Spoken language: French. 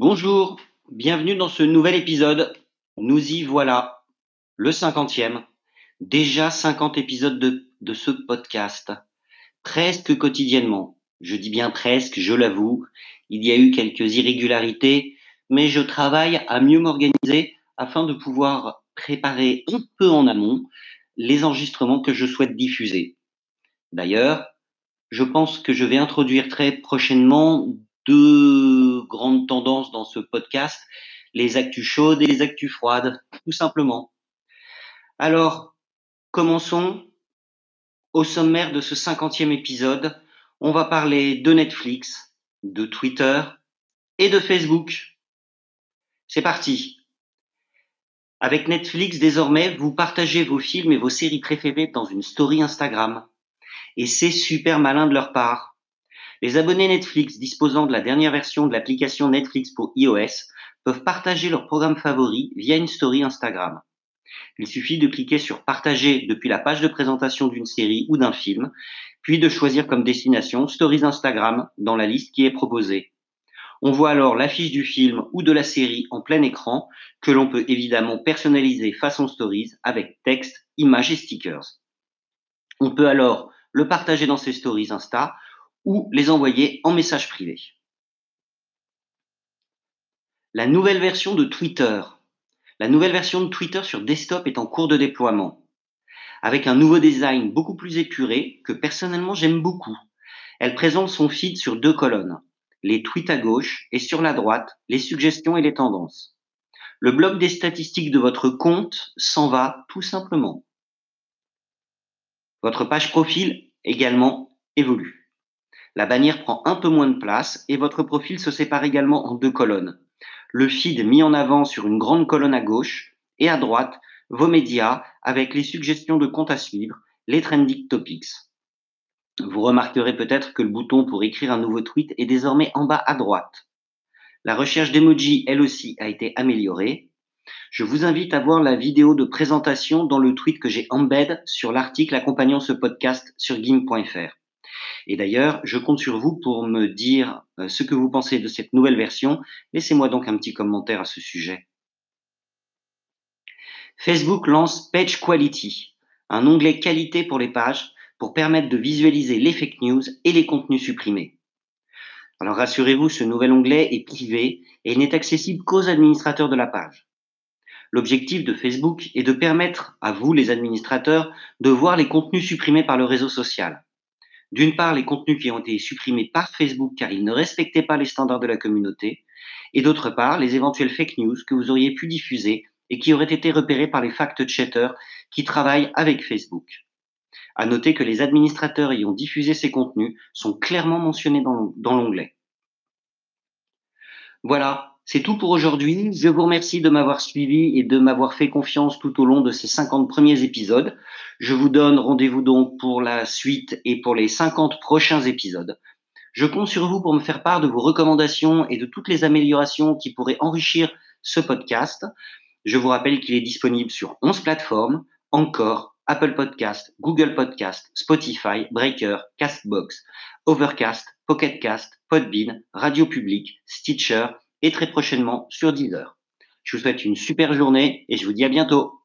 Bonjour, bienvenue dans ce nouvel épisode. Nous y voilà, le cinquantième. Déjà 50 épisodes de, de ce podcast, presque quotidiennement. Je dis bien presque, je l'avoue. Il y a eu quelques irrégularités, mais je travaille à mieux m'organiser afin de pouvoir préparer un peu en amont les enregistrements que je souhaite diffuser. D'ailleurs, je pense que je vais introduire très prochainement deux grandes tendances dans ce podcast, les actus chaudes et les actus froides, tout simplement. Alors, commençons. Au sommaire de ce cinquantième épisode, on va parler de Netflix, de Twitter et de Facebook. C'est parti. Avec Netflix, désormais, vous partagez vos films et vos séries préférées dans une story Instagram. Et c'est super malin de leur part. Les abonnés Netflix disposant de la dernière version de l'application Netflix pour iOS peuvent partager leur programme favori via une story Instagram. Il suffit de cliquer sur Partager depuis la page de présentation d'une série ou d'un film, puis de choisir comme destination Stories Instagram dans la liste qui est proposée. On voit alors l'affiche du film ou de la série en plein écran que l'on peut évidemment personnaliser façon Stories avec texte, images et stickers. On peut alors le partager dans ses Stories Insta ou les envoyer en message privé. La nouvelle version de Twitter la nouvelle version de Twitter sur desktop est en cours de déploiement, avec un nouveau design beaucoup plus épuré que personnellement j'aime beaucoup. Elle présente son feed sur deux colonnes, les tweets à gauche et sur la droite, les suggestions et les tendances. Le bloc des statistiques de votre compte s'en va tout simplement. Votre page profil également évolue. La bannière prend un peu moins de place et votre profil se sépare également en deux colonnes le feed mis en avant sur une grande colonne à gauche et à droite vos médias avec les suggestions de comptes à suivre, les trending topics. Vous remarquerez peut-être que le bouton pour écrire un nouveau tweet est désormais en bas à droite. La recherche d'emoji, elle aussi, a été améliorée. Je vous invite à voir la vidéo de présentation dans le tweet que j'ai embed sur l'article accompagnant ce podcast sur gim.fr. Et d'ailleurs, je compte sur vous pour me dire euh, ce que vous pensez de cette nouvelle version. Laissez-moi donc un petit commentaire à ce sujet. Facebook lance Page Quality, un onglet qualité pour les pages pour permettre de visualiser les fake news et les contenus supprimés. Alors rassurez-vous, ce nouvel onglet est privé et n'est accessible qu'aux administrateurs de la page. L'objectif de Facebook est de permettre à vous, les administrateurs, de voir les contenus supprimés par le réseau social. D'une part, les contenus qui ont été supprimés par Facebook car ils ne respectaient pas les standards de la communauté, et d'autre part, les éventuelles fake news que vous auriez pu diffuser et qui auraient été repérés par les fact-checkers qui travaillent avec Facebook. À noter que les administrateurs ayant diffusé ces contenus sont clairement mentionnés dans l'onglet. Voilà, c'est tout pour aujourd'hui. Je vous remercie de m'avoir suivi et de m'avoir fait confiance tout au long de ces 50 premiers épisodes. Je vous donne rendez-vous donc pour la suite et pour les 50 prochains épisodes. Je compte sur vous pour me faire part de vos recommandations et de toutes les améliorations qui pourraient enrichir ce podcast. Je vous rappelle qu'il est disponible sur 11 plateformes, encore Apple Podcast, Google Podcast, Spotify, Breaker, Castbox, Overcast, Pocketcast, Podbean, Radio Public, Stitcher et très prochainement sur Deezer. Je vous souhaite une super journée et je vous dis à bientôt.